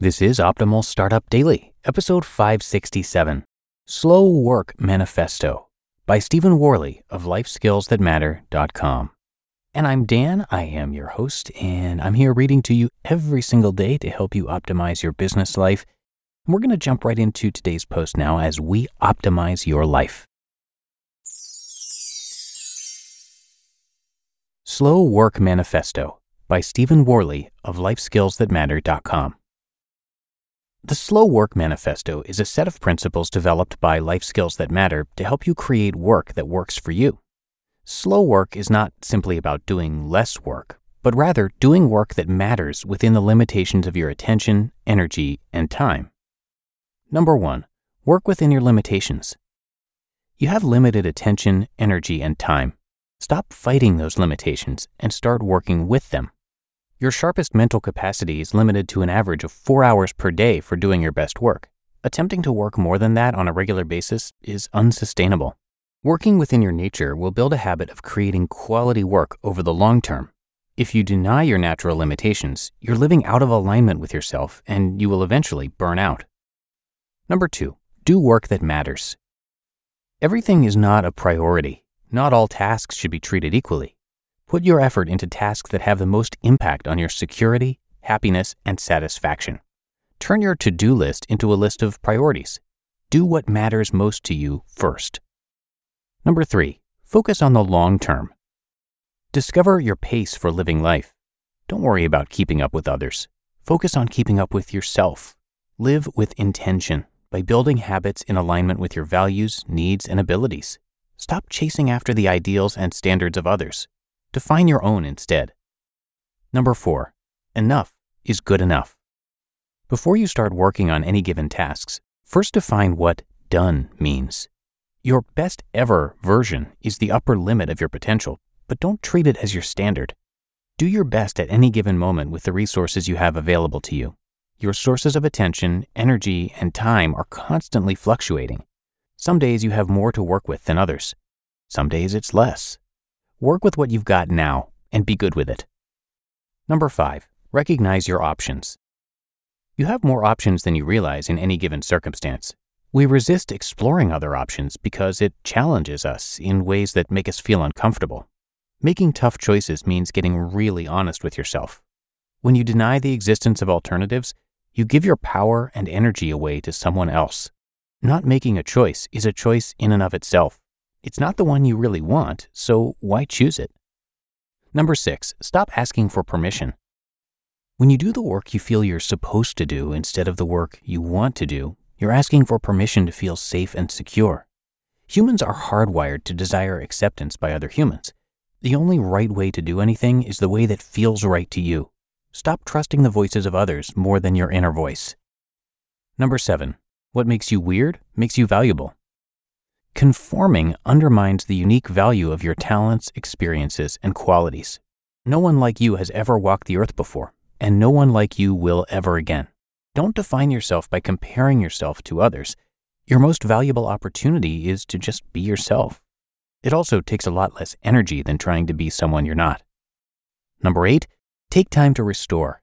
This is Optimal Startup Daily, episode 567 Slow Work Manifesto by Stephen Worley of LifeSkillsThatMatter.com. And I'm Dan, I am your host, and I'm here reading to you every single day to help you optimize your business life. We're going to jump right into today's post now as we optimize your life. Slow Work Manifesto by Stephen Worley of LifeSkillsThatMatter.com. The Slow Work Manifesto is a set of principles developed by Life Skills That Matter to help you create work that works for you. Slow work is not simply about doing less work, but rather doing work that matters within the limitations of your attention, energy, and time. Number one, work within your limitations. You have limited attention, energy, and time. Stop fighting those limitations and start working with them. Your sharpest mental capacity is limited to an average of four hours per day for doing your best work. Attempting to work more than that on a regular basis is unsustainable. Working within your nature will build a habit of creating quality work over the long term. If you deny your natural limitations, you're living out of alignment with yourself and you will eventually burn out. Number two, do work that matters. Everything is not a priority. Not all tasks should be treated equally. Put your effort into tasks that have the most impact on your security, happiness, and satisfaction. Turn your to do list into a list of priorities. Do what matters most to you first. Number three, focus on the long term. Discover your pace for living life. Don't worry about keeping up with others. Focus on keeping up with yourself. Live with intention by building habits in alignment with your values, needs, and abilities. Stop chasing after the ideals and standards of others. Define your own instead. Number four, enough is good enough. Before you start working on any given tasks, first define what done means. Your best ever version is the upper limit of your potential, but don't treat it as your standard. Do your best at any given moment with the resources you have available to you. Your sources of attention, energy, and time are constantly fluctuating. Some days you have more to work with than others. Some days it's less. Work with what you've got now and be good with it. Number five, recognize your options. You have more options than you realize in any given circumstance. We resist exploring other options because it challenges us in ways that make us feel uncomfortable. Making tough choices means getting really honest with yourself. When you deny the existence of alternatives, you give your power and energy away to someone else. Not making a choice is a choice in and of itself. It's not the one you really want, so why choose it? Number six, stop asking for permission. When you do the work you feel you're supposed to do instead of the work you want to do, you're asking for permission to feel safe and secure. Humans are hardwired to desire acceptance by other humans. The only right way to do anything is the way that feels right to you. Stop trusting the voices of others more than your inner voice. Number seven, what makes you weird makes you valuable. Conforming undermines the unique value of your talents, experiences, and qualities. No one like you has ever walked the earth before, and no one like you will ever again. Don't define yourself by comparing yourself to others. Your most valuable opportunity is to just be yourself. It also takes a lot less energy than trying to be someone you're not. Number eight, take time to restore.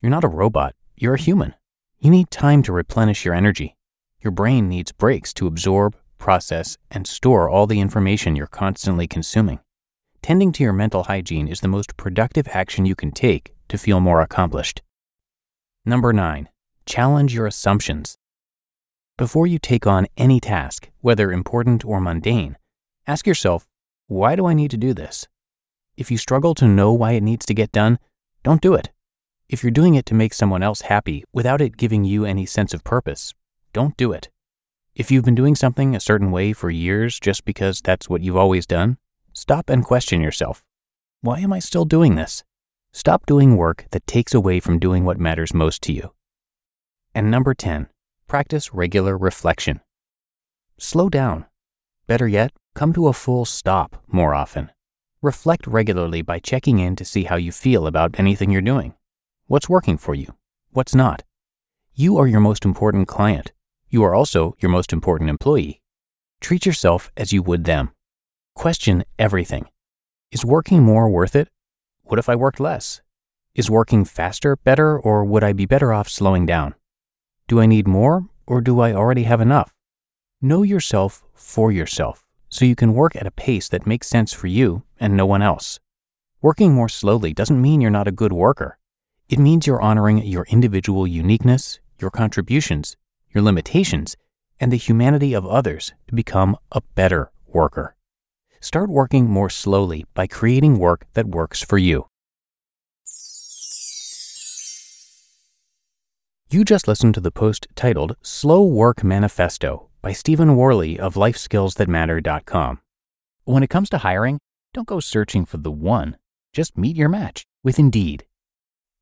You're not a robot, you're a human. You need time to replenish your energy. Your brain needs breaks to absorb, process, and store all the information you're constantly consuming. Tending to your mental hygiene is the most productive action you can take to feel more accomplished. Number nine, challenge your assumptions. Before you take on any task, whether important or mundane, ask yourself, why do I need to do this? If you struggle to know why it needs to get done, don't do it. If you're doing it to make someone else happy without it giving you any sense of purpose, don't do it. If you've been doing something a certain way for years just because that's what you've always done, stop and question yourself. Why am I still doing this? Stop doing work that takes away from doing what matters most to you. And number 10, practice regular reflection. Slow down. Better yet, come to a full stop more often. Reflect regularly by checking in to see how you feel about anything you're doing. What's working for you? What's not? You are your most important client. You are also your most important employee. Treat yourself as you would them. Question everything. Is working more worth it? What if I worked less? Is working faster better, or would I be better off slowing down? Do I need more, or do I already have enough? Know yourself for yourself so you can work at a pace that makes sense for you and no one else. Working more slowly doesn't mean you're not a good worker. It means you're honoring your individual uniqueness, your contributions, your limitations, and the humanity of others to become a better worker. Start working more slowly by creating work that works for you. You just listened to the post titled Slow Work Manifesto by Stephen Worley of LifeSkillsThatMatter.com. When it comes to hiring, don't go searching for the one, just meet your match with Indeed.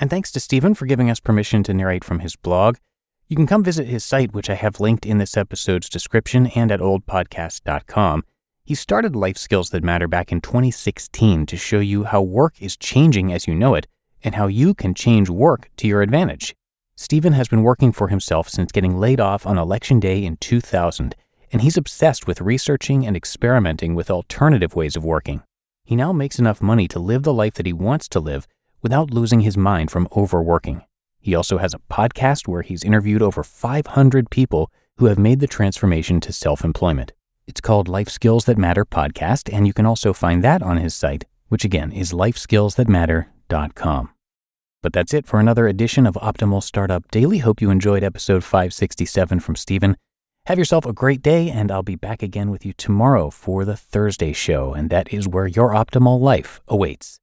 And thanks to Stephen for giving us permission to narrate from his blog. You can come visit his site, which I have linked in this episode's description and at oldpodcast.com. He started Life Skills That Matter back in 2016 to show you how work is changing as you know it and how you can change work to your advantage. Stephen has been working for himself since getting laid off on election day in 2000, and he's obsessed with researching and experimenting with alternative ways of working. He now makes enough money to live the life that he wants to live without losing his mind from overworking. He also has a podcast where he's interviewed over 500 people who have made the transformation to self employment. It's called Life Skills That Matter Podcast, and you can also find that on his site, which again is lifeskillsthatmatter.com. But that's it for another edition of Optimal Startup Daily. Hope you enjoyed episode 567 from Stephen. Have yourself a great day, and I'll be back again with you tomorrow for the Thursday show, and that is where your optimal life awaits.